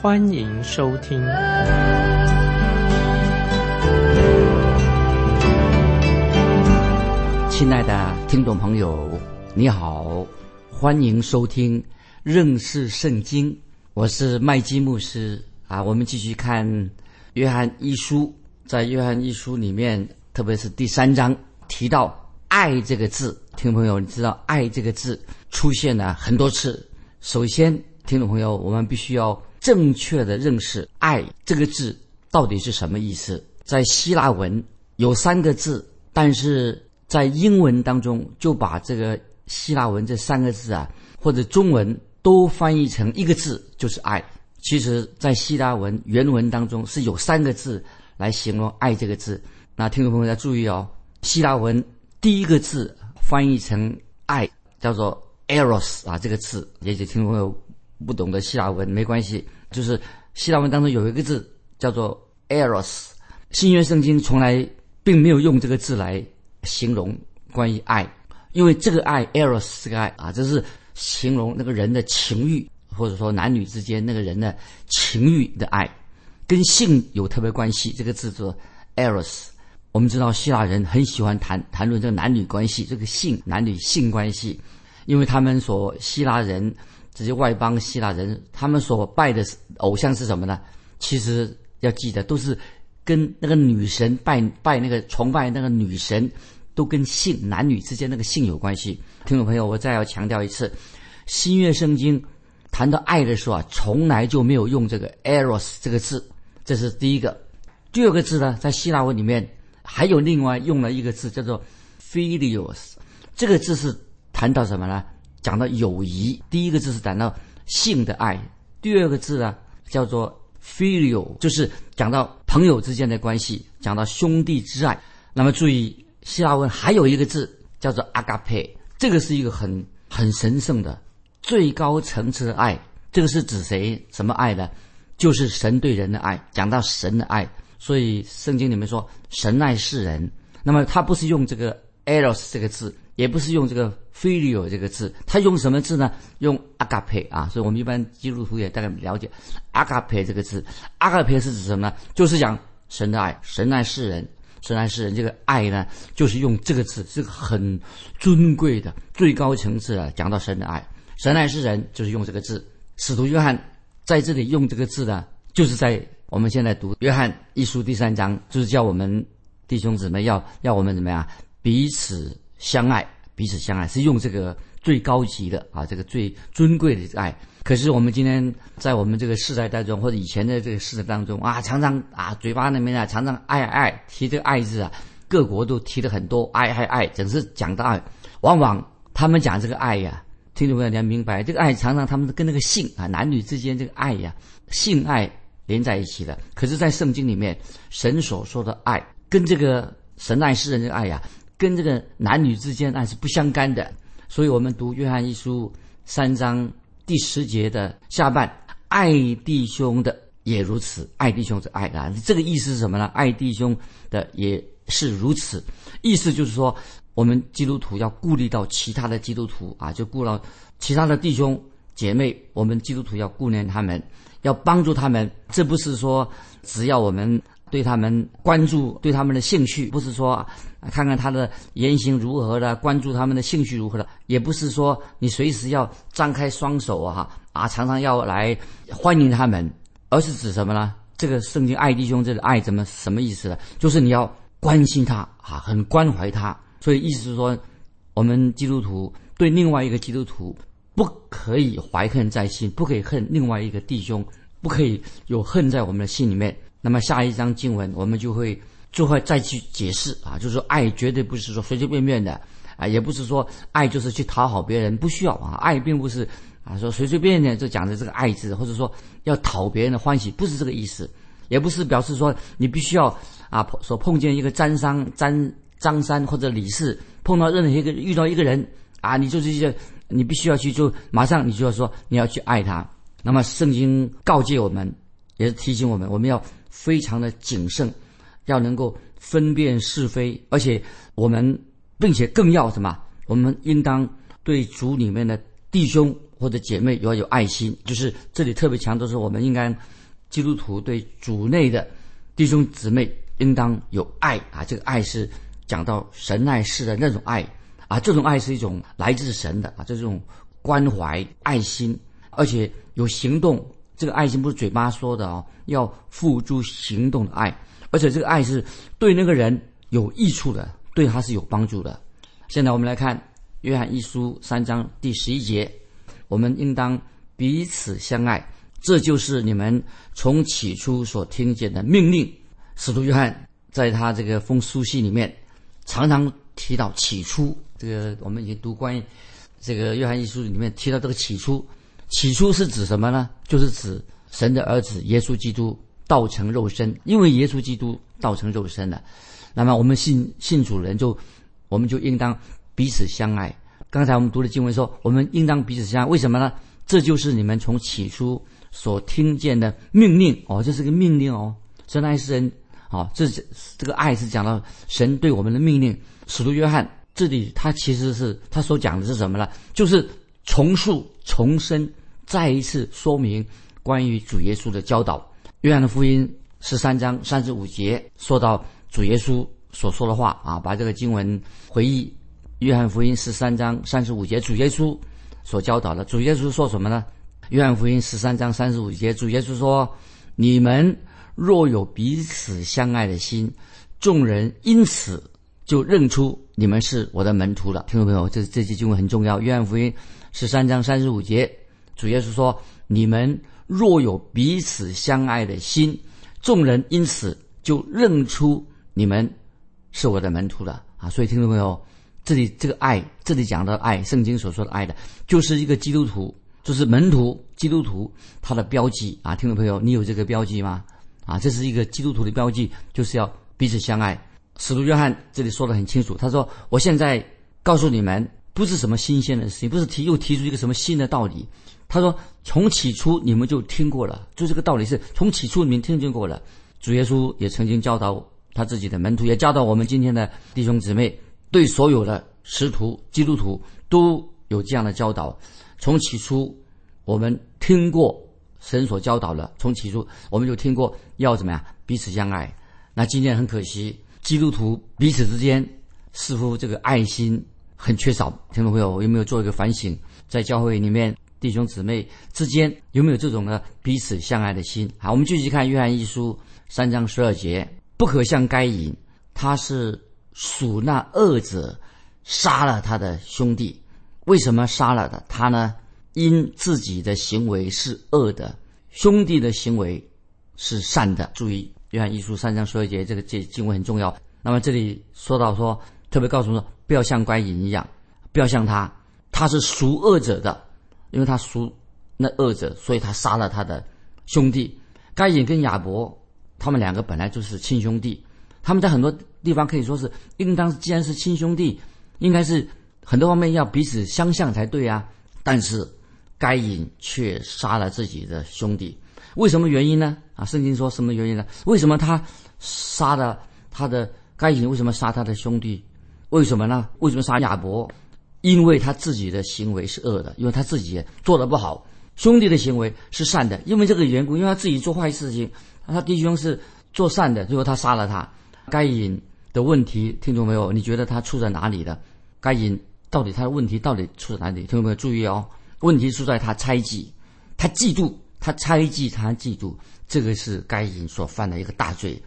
欢迎收听。亲爱的听众朋友，你好，欢迎收听认识圣经。我是麦基牧师啊。我们继续看约翰一书，在约翰一书里面，特别是第三章。提到“爱”这个字，听众朋友，你知道“爱”这个字出现了很多次。首先，听众朋友，我们必须要正确的认识“爱”这个字到底是什么意思。在希腊文有三个字，但是在英文当中就把这个希腊文这三个字啊，或者中文都翻译成一个字，就是“爱”。其实，在希腊文原文当中是有三个字来形容“爱”这个字。那听众朋友要注意哦。希腊文第一个字翻译成“爱”，叫做 “eros” 啊，这个字，也许听众朋友不懂得希腊文没关系，就是希腊文当中有一个字叫做 “eros”。新约圣经从来并没有用这个字来形容关于爱，因为这个爱 “eros” 这个爱啊，这是形容那个人的情欲，或者说男女之间那个人的情欲的爱，跟性有特别关系。这个字做 “eros”。我们知道希腊人很喜欢谈谈论这个男女关系，这个性男女性关系，因为他们所希腊人这些外邦希腊人，他们所拜的偶像是什么呢？其实要记得，都是跟那个女神拜拜那个崇拜那个女神，都跟性男女之间那个性有关系。听众朋友，我再要强调一次，新约圣经谈到爱的时候啊，从来就没有用这个 eros 这个字，这是第一个。第二个字呢，在希腊文里面。还有另外用了一个字叫做 “filios”，这个字是谈到什么呢？讲到友谊。第一个字是谈到性的爱，第二个字呢叫做 “filio”，就是讲到朋友之间的关系，讲到兄弟之爱。那么注意，希腊文还有一个字叫做 “agape”，这个是一个很很神圣的最高层次的爱。这个是指谁？什么爱呢？就是神对人的爱。讲到神的爱。所以圣经里面说神爱世人，那么他不是用这个 eros 这个字，也不是用这个 filio 这个字，他用什么字呢？用 agape 啊。所以我们一般基督徒也大概了解 agape 这个字。agape 是指什么呢？就是讲神的爱，神爱世人，神爱世人。这个爱呢，就是用这个字，是很尊贵的最高层次啊。讲到神的爱，神爱世人，就是用这个字。使徒约翰在这里用这个字呢，就是在。我们现在读约翰一书第三章，就是叫我们弟兄姊妹要要我们怎么样彼此相爱，彼此相爱是用这个最高级的啊，这个最尊贵的爱。可是我们今天在我们这个世代当中，或者以前的这个世代当中啊，常常啊嘴巴里面啊常常爱爱提这个爱字啊，各国都提的很多爱爱爱，总是讲到爱。往往他们讲这个爱呀，听众朋友你要明白，这个爱常常他们跟那个性啊，男女之间这个爱呀，性爱。连在一起的，可是，在圣经里面，神所说的爱，跟这个神爱世人的爱呀，跟这个男女之间爱是不相干的。所以，我们读约翰一书三章第十节的下半，爱弟兄的也如此，爱弟兄是爱啊。这个意思是什么呢？爱弟兄的也是如此，意思就是说，我们基督徒要顾虑到其他的基督徒啊，就顾到其他的弟兄姐妹，我们基督徒要顾念他们。要帮助他们，这不是说只要我们对他们关注，对他们的兴趣，不是说看看他的言行如何的，关注他们的兴趣如何的，也不是说你随时要张开双手啊，啊，常常要来欢迎他们，而是指什么呢？这个圣经爱弟兄，这个爱怎么什么意思呢？就是你要关心他啊，很关怀他。所以意思是说，我们基督徒对另外一个基督徒。不可以怀恨在心，不可以恨另外一个弟兄，不可以有恨在我们的心里面。那么下一章经文，我们就会就会再去解释啊，就是说爱绝对不是说随随便便的啊，也不是说爱就是去讨好别人，不需要啊，爱并不是啊说随随便便就讲的这个爱字，或者说要讨别人的欢喜，不是这个意思。也不是表示说你必须要啊所碰见一个张商、张张三或者李四，碰到任何一个遇到一个人啊，你就是一些你必须要去就马上你就要说你要去爱他。那么圣经告诫我们，也是提醒我们，我们要非常的谨慎，要能够分辨是非，而且我们并且更要什么？我们应当对主里面的弟兄或者姐妹要有爱心，就是这里特别强调是，我们应该基督徒对主内的弟兄姊妹应当有爱啊！这个爱是讲到神爱世的那种爱啊，这种爱是一种来自神的啊，这种关怀爱心，而且有行动。这个爱心不是嘴巴说的哦，要付诸行动的爱，而且这个爱是对那个人有益处的，对他是有帮助的。现在我们来看《约翰一书》三章第十一节，我们应当彼此相爱，这就是你们从起初所听见的命令。使徒约翰在他这个封书信里面，常常提到起初。这个我们已经读关于这个《约翰一书》里面提到这个起初，起初是指什么呢？就是指神的儿子耶稣基督道成肉身，因为耶稣基督道成肉身了，那么我们信信主人就。我们就应当彼此相爱。刚才我们读的经文说，我们应当彼此相爱，为什么呢？这就是你们从起初所听见的命令哦，这是个命令哦。神爱世人，哦，这这个爱是讲到神对我们的命令。使徒约翰这里他其实是他所讲的是什么呢？就是重塑、重生、再一次说明关于主耶稣的教导。约翰的福音十三章三十五节说到主耶稣。所说的话啊，把这个经文回忆《约翰福音》十三章三十五节，主耶稣所教导的。主耶稣说什么呢？《约翰福音》十三章三十五节，主耶稣说：“你们若有彼此相爱的心，众人因此就认出你们是我的门徒了。”听众朋友，这这句经文很重要。《约翰福音》十三章三十五节，主耶稣说：“你们若有彼此相爱的心，众人因此就认出你们。”是我的门徒了啊！所以听众朋友，这里这个爱，这里讲的爱，圣经所说的爱的，就是一个基督徒，就是门徒基督徒他的标记啊！听众朋友，你有这个标记吗？啊，这是一个基督徒的标记，就是要彼此相爱。使徒约翰这里说的很清楚，他说：“我现在告诉你们，不是什么新鲜的事情，不是提又提出一个什么新的道理。他说，从起初你们就听过了，就这个道理是从起初你们听见过了。主耶稣也曾经教导。”他自己的门徒也教导我们今天的弟兄姊妹，对所有的师徒基督徒都有这样的教导。从起初，我们听过神所教导的，从起初我们就听过要怎么样彼此相爱。那今天很可惜，基督徒彼此之间似乎这个爱心很缺少。听众朋友有没有做一个反省？在教会里面，弟兄姊妹之间有没有这种的彼此相爱的心？好，我们继续看约翰一书三章十二节。不可像该隐，他是属那恶者，杀了他的兄弟。为什么杀了他？他呢？因自己的行为是恶的，兄弟的行为是善的。注意，约翰一书三章十二节，这个这经文很重要。那么这里说到说，特别告诉说，不要像该隐一样，不要像他，他是属恶者的，因为他属那恶者，所以他杀了他的兄弟。该隐跟亚伯。他们两个本来就是亲兄弟，他们在很多地方可以说是应当，既然是亲兄弟，应该是很多方面要彼此相向才对啊。但是该隐却杀了自己的兄弟，为什么原因呢？啊，圣经说什么原因呢？为什么他杀了他的该隐？为什么杀他的兄弟？为什么呢？为什么杀亚伯？因为他自己的行为是恶的，因为他自己做的不好，兄弟的行为是善的，因为这个缘故，因为他自己做坏事情。他弟兄是做善的，最后他杀了他。该隐的问题，听懂没有？你觉得他出在哪里的？该隐到底他的问题到底出在哪里？听懂没有注意哦，问题出在他猜忌，他嫉妒，他猜忌，他嫉妒，这个是该隐所犯的一个大罪。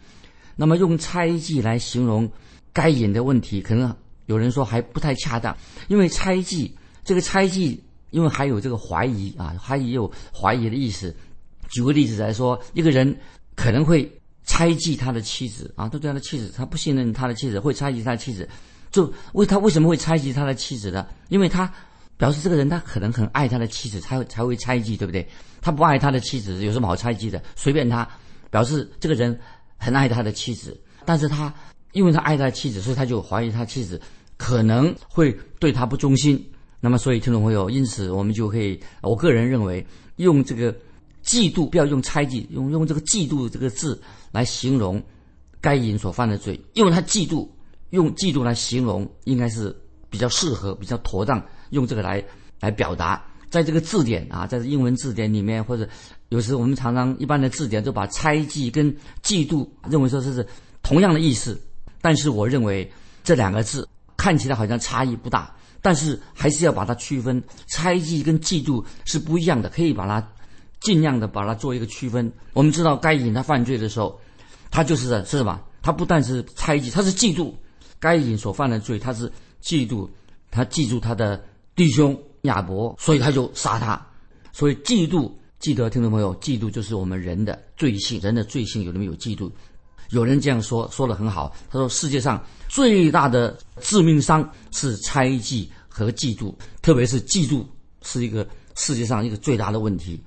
那么用猜忌来形容该隐的问题，可能有人说还不太恰当，因为猜忌这个猜忌，因为还有这个怀疑啊，还也有怀疑的意思。举个例子来说，一个人。可能会猜忌他的妻子啊，都对他的妻子，他不信任他的妻子，会猜忌他的妻子。就为他为什么会猜忌他的妻子呢？因为他表示这个人他可能很爱他的妻子，才会才会猜忌，对不对？他不爱他的妻子，有什么好猜忌的？随便他，表示这个人很爱他的妻子，但是他因为他爱他妻子，所以他就怀疑他妻子可能会对他不忠心。那么，所以听众朋友，因此我们就可以，我个人认为，用这个嫉妒，不要用猜忌，用用这个嫉妒这个字来形容该隐所犯的罪，因为他嫉妒，用嫉妒来形容，应该是比较适合、比较妥当，用这个来来表达。在这个字典啊，在英文字典里面，或者有时我们常常一般的字典就把猜忌跟嫉妒认为说这是同样的意思，但是我认为这两个字看起来好像差异不大，但是还是要把它区分。猜忌跟嫉妒是不一样的，可以把它尽量的把它做一个区分。我们知道该隐他犯罪的时候，他就是是什么？他不但是猜忌，他是嫉妒该隐所犯的罪，他是嫉妒，他嫉妒他的弟兄。亚伯，所以他就杀他。所以嫉妒，记得听众朋友，嫉妒就是我们人的罪性。人的罪性有没有嫉妒？有人这样说，说的很好。他说，世界上最大的致命伤是猜忌和嫉妒，特别是嫉妒是一个世界上一个最大的问题。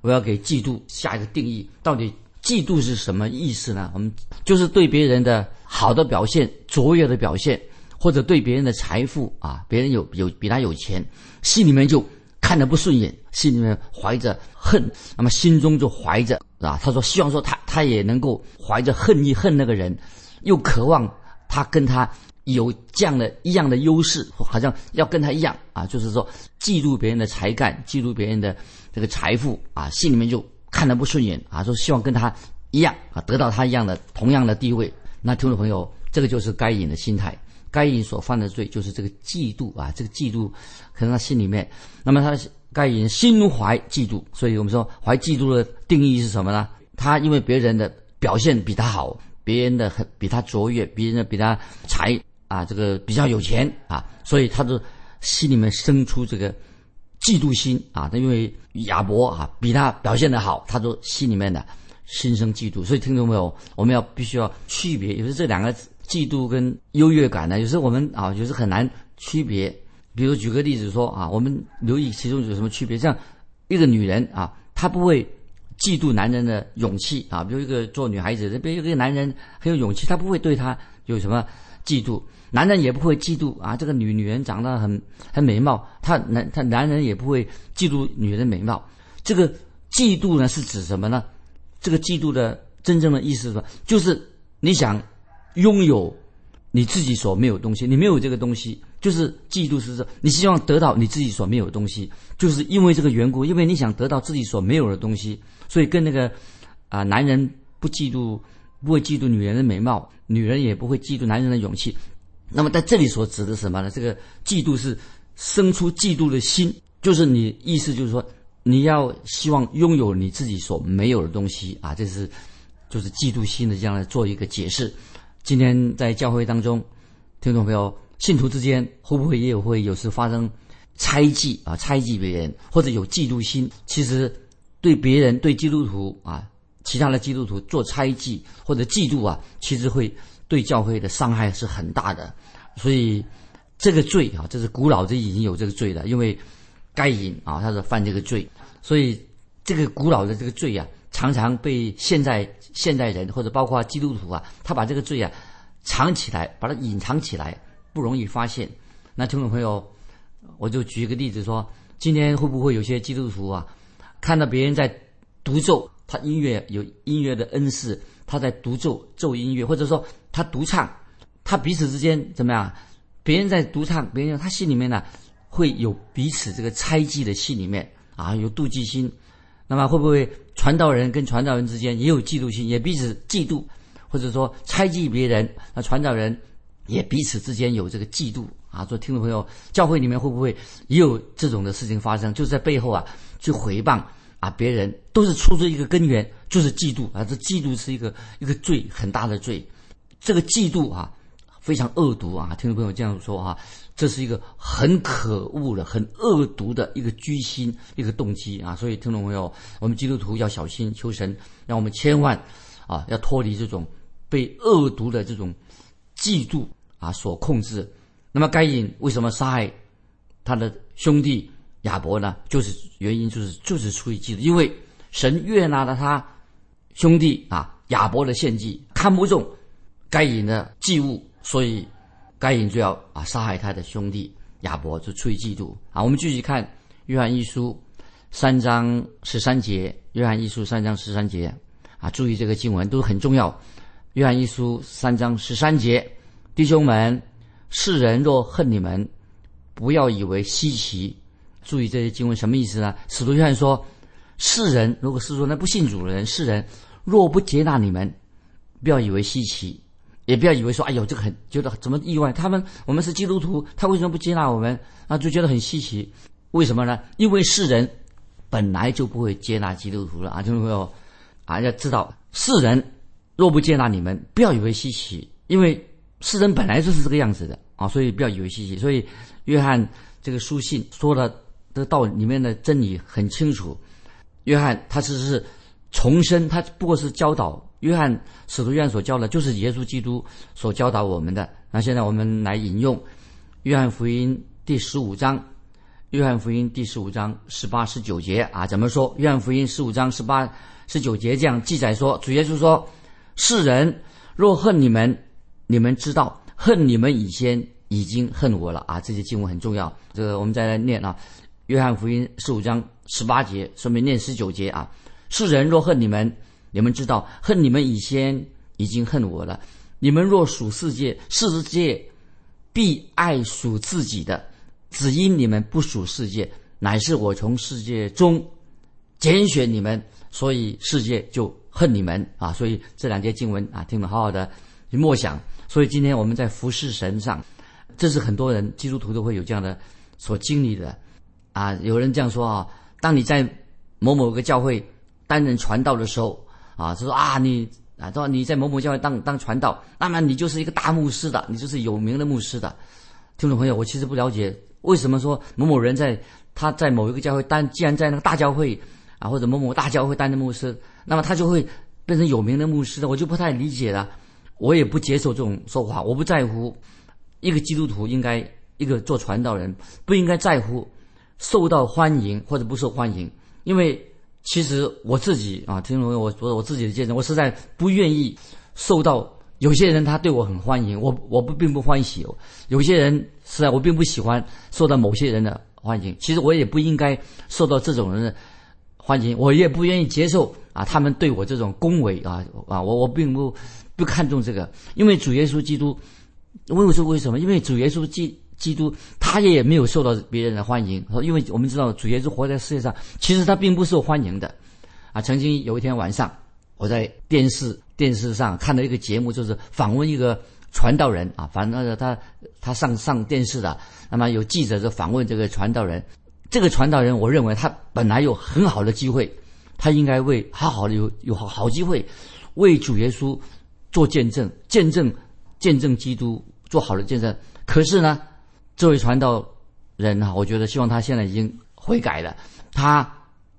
我要给嫉妒下一个定义，到底嫉妒是什么意思呢？我们就是对别人的好的表现、卓越的表现。或者对别人的财富啊，别人有有比他有钱，心里面就看得不顺眼，心里面怀着恨，那么心中就怀着啊，他说希望说他他也能够怀着恨意恨那个人，又渴望他跟他有这样的一样的优势，好像要跟他一样啊，就是说嫉妒别人的才干，嫉妒别人的这个财富啊，心里面就看得不顺眼啊，说希望跟他一样啊，得到他一样的同样的地位。那听众朋友，这个就是该隐的心态。该隐所犯的罪就是这个嫉妒啊，这个嫉妒可能他心里面，那么他该隐心怀嫉妒，所以我们说怀嫉妒的定义是什么呢？他因为别人的表现比他好，别人的很比他卓越，别人的比他才啊，这个比较有钱啊，所以他的心里面生出这个嫉妒心啊。他因为亚伯啊比他表现的好，他就心里面的心生嫉妒。所以听众朋友，我们要必须要区别，也是这两个。嫉妒跟优越感呢，有时候我们啊，就是很难区别。比如举个例子说啊，我们留意其中有什么区别？像一个女人啊，她不会嫉妒男人的勇气啊。比如一个做女孩子的，比如一个男人很有勇气，她不会对他有什么嫉妒。男人也不会嫉妒啊，这个女女人长得很很美貌，他男他男人也不会嫉妒女人美貌。这个嫉妒呢是指什么呢？这个嫉妒的真正的意思是，就是你想。拥有你自己所没有东西，你没有这个东西，就是嫉妒，是说你希望得到你自己所没有的东西，就是因为这个缘故，因为你想得到自己所没有的东西，所以跟那个啊男人不嫉妒，不会嫉妒女人的美貌，女人也不会嫉妒男人的勇气。那么在这里所指的什么呢？这个嫉妒是生出嫉妒的心，就是你意思就是说你要希望拥有你自己所没有的东西啊，这是就是嫉妒心的这样来做一个解释。今天在教会当中，听众朋友，信徒之间会不会也有会有时发生猜忌啊？猜忌别人或者有嫉妒心？其实对别人对基督徒啊，其他的基督徒做猜忌或者嫉妒啊，其实会对教会的伤害是很大的。所以这个罪啊，这是古老就已经有这个罪了，因为该隐啊，他是犯这个罪，所以这个古老的这个罪啊。常常被现在现代人或者包括基督徒啊，他把这个罪啊藏起来，把它隐藏起来，不容易发现。那听众朋友，我就举一个例子说，今天会不会有些基督徒啊，看到别人在独奏，他音乐有音乐的恩赐，他在独奏奏音乐，或者说他独唱，他彼此之间怎么样？别人在独唱，别人他心里面呢会有彼此这个猜忌的心里面啊，有妒忌心。那么会不会传道人跟传道人之间也有嫉妒心，也彼此嫉妒，或者说猜忌别人？那传道人也彼此之间有这个嫉妒啊？说听众朋友，教会里面会不会也有这种的事情发生？就是在背后啊去回谤啊别人，都是出自一个根源，就是嫉妒啊！这嫉妒是一个一个罪，很大的罪。这个嫉妒啊非常恶毒啊！听众朋友这样说啊。这是一个很可恶的、很恶毒的一个居心、一个动机啊！所以听众朋友，我们基督徒要小心求神，让我们千万啊要脱离这种被恶毒的这种嫉妒啊所控制。那么该隐为什么杀害他的兄弟亚伯呢？就是原因就是就是出于嫉妒，因为神悦纳了他兄弟啊亚伯的献祭，看不中该隐的祭物，所以该隐就要啊杀害他的兄弟亚伯，就出于嫉妒啊。我们继续看约翰一书三章十三节，约翰一书三章十三节啊，注意这个经文都很重要。约翰一书三章十三节，弟兄们，世人若恨你们，不要以为稀奇。注意这些经文什么意思呢？使徒约翰说，世人如果是说那不信主的人，世人若不接纳你们，不要以为稀奇，也不要以为说，哎呦，这个很觉得怎么意外？他们我们是基督徒，他为什么不接纳我们？啊，就觉得很稀奇。为什么呢？因为世人本来就不会接纳基督徒了啊，听众朋友啊，要知道世人。若不接纳你们，不要以为稀奇，因为世人本来就是这个样子的啊，所以不要以为稀奇。所以，约翰这个书信说的这个道里面的真理很清楚。约翰他只是重生，他不过是教导。约翰使徒约翰所教的，就是耶稣基督所教导我们的。那现在我们来引用约翰福音第十五章，约翰福音第十五章十八十九节啊，怎么说？约翰福音十五章十八十九节这样记载说，主耶稣说。世人若恨你们，你们知道恨你们以前已经恨我了啊！这些经文很重要。这个我们再来念啊，《约翰福音》十五章十八节，顺便念十九节啊。世人若恨你们，你们知道恨你们以前已经恨我了。你们若属世界，世界必爱属自己的；只因你们不属世界，乃是我从世界中拣选你们，所以世界就。恨你们啊！所以这两节经文啊，听得好好的去默想。所以今天我们在服侍神上，这是很多人基督徒都会有这样的所经历的啊。有人这样说啊：当你在某某个教会担任传道的时候啊，就说啊你啊，说你在某某教会当当传道，那么你就是一个大牧师的，你就是有名的牧师的。听众朋友，我其实不了解为什么说某某人在他在某一个教会当，既然在那个大教会啊，或者某某大教会担任牧师。那么他就会变成有名的牧师的，我就不太理解了，我也不接受这种说法。我不在乎一个基督徒应该一个做传道人不应该在乎受到欢迎或者不受欢迎，因为其实我自己啊，听众朋友，我我我自己的见证，我实在不愿意受到有些人他对我很欢迎，我我不并不欢喜；有些人实在我并不喜欢受到某些人的欢迎，其实我也不应该受到这种人的欢迎，我也不愿意接受。啊，他们对我这种恭维啊啊，我我并不不看重这个，因为主耶稣基督，问我说为什么？因为主耶稣基基督他也没有受到别人的欢迎，说因为我们知道主耶稣活在世界上，其实他并不受欢迎的。啊，曾经有一天晚上，我在电视电视上看到一个节目，就是访问一个传道人啊，反正他他上上电视的，那么有记者就访问这个传道人，这个传道人，我认为他本来有很好的机会。他应该为好好的有有好好机会，为主耶稣做见证，见证见证基督，做好的见证。可是呢，这位传道人啊，我觉得希望他现在已经悔改了。他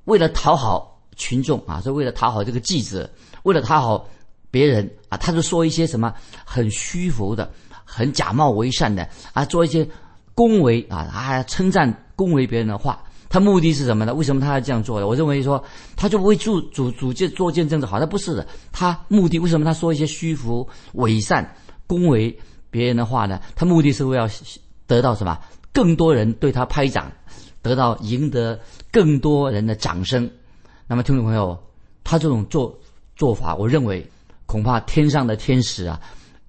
为了讨好群众啊，是为了讨好这个记者，为了讨好别人啊，他就说一些什么很虚浮的、很假冒为善的啊，做一些恭维啊啊称赞恭维别人的话。他目的是什么呢？为什么他要这样做的？我认为说，他就不会做主主见做见证的好，他不是的。他目的为什么他说一些虚浮伪善、恭维别人的话呢？他目的是为了得到什么？更多人对他拍掌，得到赢得更多人的掌声。那么，听众朋友，他这种做做法，我认为恐怕天上的天使啊，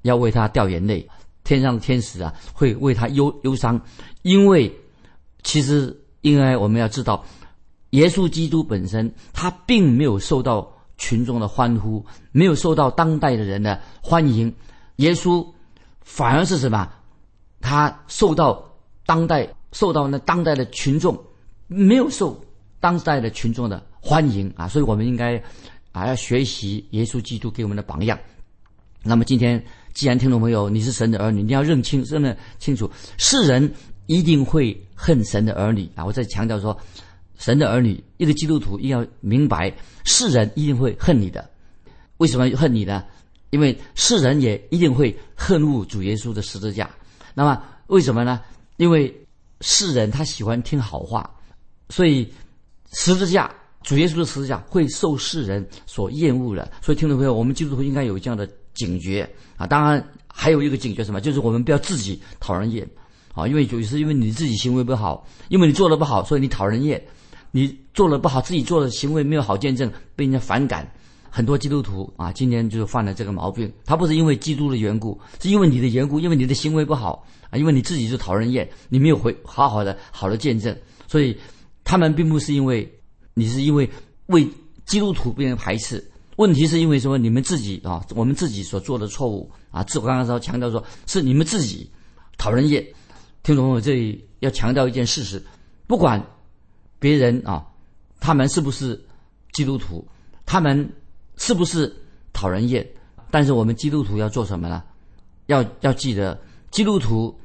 要为他掉眼泪；天上的天使啊，会为他忧忧伤，因为其实。因为我们要知道，耶稣基督本身他并没有受到群众的欢呼，没有受到当代的人的欢迎。耶稣反而是什么？他受到当代受到那当代的群众没有受当代的群众的欢迎啊！所以我们应该啊要学习耶稣基督给我们的榜样。那么今天，既然听众朋友你是神的儿女，你要认清认得清楚世人。一定会恨神的儿女啊！我在强调说，神的儿女，一个基督徒一定要明白，世人一定会恨你的。为什么恨你呢？因为世人也一定会恨恶主耶稣的十字架。那么为什么呢？因为世人他喜欢听好话，所以十字架主耶稣的十字架会受世人所厌恶的。所以，听众朋友，我们基督徒应该有这样的警觉啊！当然，还有一个警觉什么？就是我们不要自己讨人厌啊！因为有时因为你自己行为不好，因为你做的不好，所以你讨人厌。你做的不好，自己做的行为没有好见证，被人家反感。很多基督徒啊，今天就犯了这个毛病。他不是因为基督的缘故，是因为你的缘故，因为你的行为不好啊，因为你自己就讨人厌，你没有回好好的好的见证，所以他们并不是因为你是因为为基督徒被人排斥。问题是因为什么？你们自己啊，我们自己所做的错误啊。自我刚刚说强调说是你们自己讨人厌。听众朋友，这里要强调一件事实：不管别人啊，他们是不是基督徒，他们。是不是讨人厌？但是我们基督徒要做什么呢？要要记得，基督徒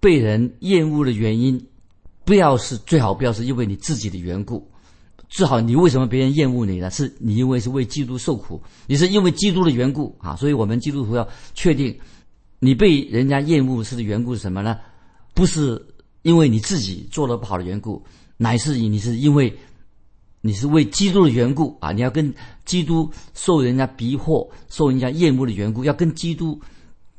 被人厌恶的原因，不要是最好不要是因为你自己的缘故。最好你为什么别人厌恶你呢？是你因为是为基督受苦，你是因为基督的缘故啊。所以我们基督徒要确定，你被人家厌恶是的缘故是什么呢？不是因为你自己做的不好的缘故，乃是你是因为。你是为基督的缘故啊！你要跟基督受人家逼迫、受人家厌恶的缘故，要跟基督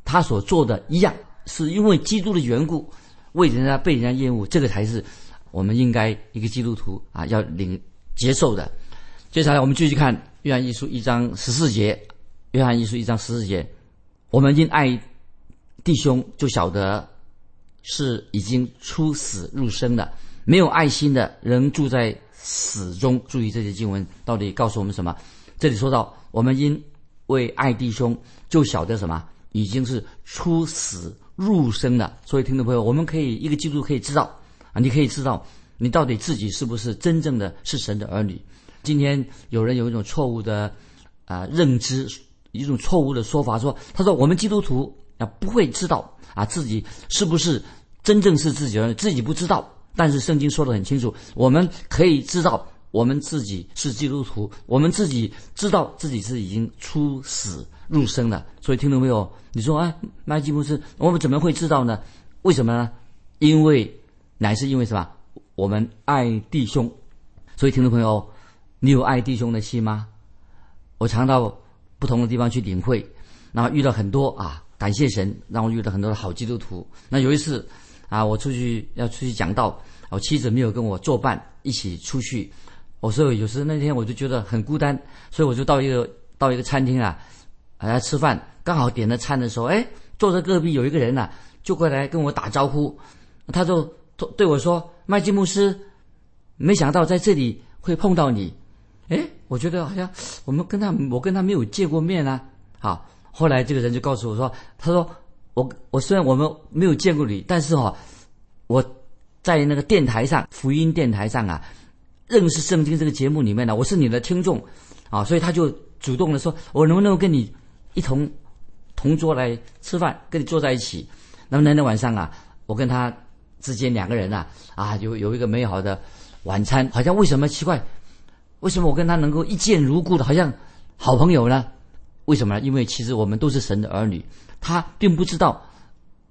他所做的一样，是因为基督的缘故，为人家被人家厌恶，这个才是我们应该一个基督徒啊要领接受的。接下来我们继续看约翰一书一章十四节，约翰一书一章十四节，我们因爱弟兄就晓得是已经出死入生的，没有爱心的人住在。始终注意这些经文到底告诉我们什么？这里说到，我们因为爱弟兄，就晓得什么？已经是出死入生了。所以，听众朋友，我们可以一个基督可以知道啊，你可以知道你到底自己是不是真正的是神的儿女。今天有人有一种错误的啊认知，一种错误的说法，说他说我们基督徒啊不会知道啊自己是不是真正是自己儿女，自己不知道。但是圣经说的很清楚，我们可以知道我们自己是基督徒，我们自己知道自己是已经出死入生了。所以听到没有？你说啊，麦基姆斯，我们怎么会知道呢？为什么呢？因为乃是因为什么？我们爱弟兄。所以听众朋友，你有爱弟兄的心吗？我常到不同的地方去领会，然后遇到很多啊，感谢神让我遇到很多的好基督徒。那有一次。啊，我出去要出去讲道，我妻子没有跟我作伴一起出去。我说有时那天我就觉得很孤单，所以我就到一个到一个餐厅啊，来吃饭。刚好点了餐的时候，哎，坐在隔壁有一个人呐，就过来跟我打招呼。他就对我说：“麦基牧师，没想到在这里会碰到你。”哎，我觉得好像我们跟他我跟他没有见过面啊。好，后来这个人就告诉我说：“他说。”我我虽然我们没有见过你，但是哈，我在那个电台上福音电台上啊，认识圣经这个节目里面呢，我是你的听众，啊，所以他就主动的说，我能不能跟你一同同桌来吃饭，跟你坐在一起？那么那天晚上啊，我跟他之间两个人啊，啊，有有一个美好的晚餐，好像为什么奇怪？为什么我跟他能够一见如故的，好像好朋友呢？为什么呢？因为其实我们都是神的儿女。他并不知道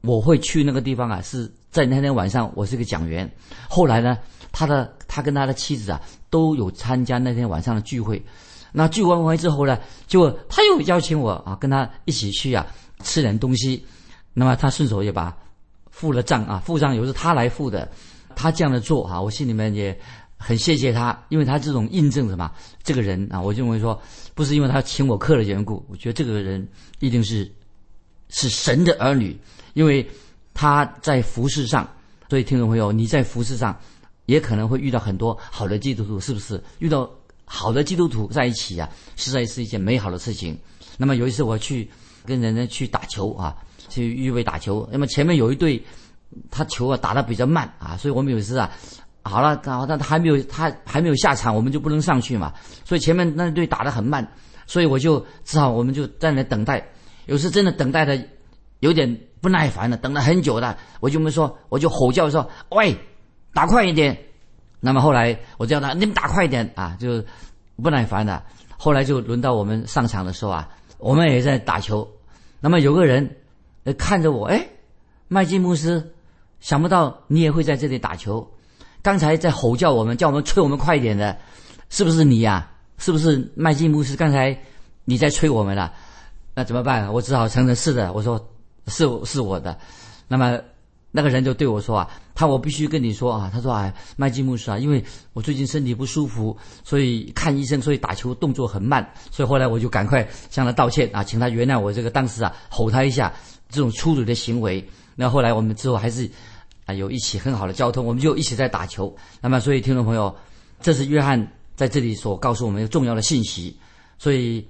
我会去那个地方啊，是在那天晚上，我是个讲员。后来呢，他的他跟他的妻子啊都有参加那天晚上的聚会。那聚完会之后呢，就他又邀请我啊，跟他一起去啊吃点东西。那么他顺手也把付了账啊，付账由是他来付的。他这样的做啊，我心里面也很谢谢他，因为他这种印证什么？这个人啊，我认为说不是因为他请我客的缘故，我觉得这个人一定是。是神的儿女，因为他在服饰上，所以听众朋友，你在服饰上也可能会遇到很多好的基督徒，是不是？遇到好的基督徒在一起啊，实在是一件美好的事情。那么有一次我去跟人家去打球啊，去预备打球，那么前面有一队，他球啊打得比较慢啊，所以我们有时啊，好了，然后他还没有他还没有下场，我们就不能上去嘛，所以前面那队打得很慢，所以我就只好我们就在那等待。有时真的等待的有点不耐烦了，等了很久了，我就没说，我就吼叫说：“喂，打快一点！”那么后来我叫他：“你们打快一点啊！”就不耐烦了。后来就轮到我们上场的时候啊，我们也在打球。那么有个人看着我，哎，麦基牧师，想不到你也会在这里打球。刚才在吼叫我们，叫我们催我们快一点的，是不是你呀、是不是麦基牧师？刚才你在催我们了，那怎么办？我只好承认是的。我说是是我的。那么那个人就对我说啊，他我必须跟你说啊，他说哎，麦基牧师啊，因为我最近身体不舒服，所以看医生，所以打球动作很慢，所以后来我就赶快向他道歉啊，请他原谅我这个当时啊吼他一下这种粗鲁的行为。那后来我们之后还是有一起很好的交通，我们就一起在打球。那么所以听众朋友，这是约翰在这里所告诉我们一个重要的信息。所以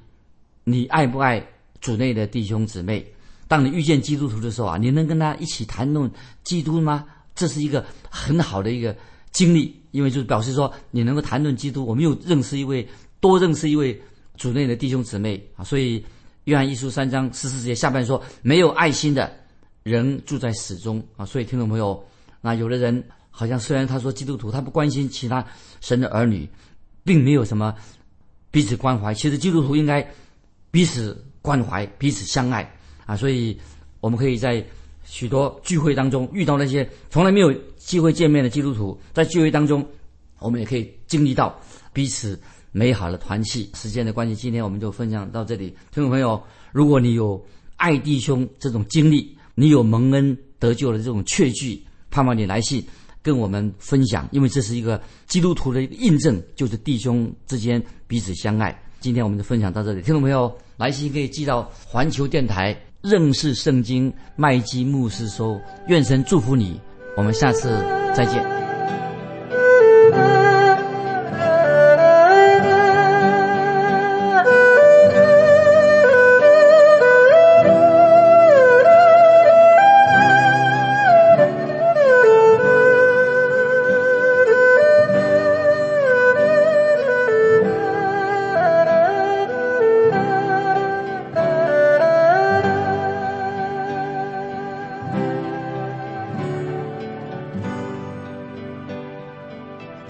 你爱不爱主内的弟兄姊妹？当你遇见基督徒的时候啊，你能跟他一起谈论基督吗？这是一个很好的一个经历，因为就是表示说你能够谈论基督，我们又认识一位多认识一位主内的弟兄姊妹啊。所以约翰一书三章十四节下半说，没有爱心的人住在死中啊。所以听众朋友，那有的人好像虽然他说基督徒，他不关心其他神的儿女，并没有什么彼此关怀。其实基督徒应该彼此关怀，彼此相爱。啊，所以我们可以在许多聚会当中遇到那些从来没有机会见面的基督徒，在聚会当中，我们也可以经历到彼此美好的团契。时间的关系，今天我们就分享到这里。听众朋友，如果你有爱弟兄这种经历，你有蒙恩得救的这种确据，盼望你来信跟我们分享，因为这是一个基督徒的一个印证，就是弟兄之间彼此相爱。今天我们就分享到这里，听众朋友来信可以寄到环球电台。认识圣经麦基牧师说：“愿神祝福你，我们下次再见。”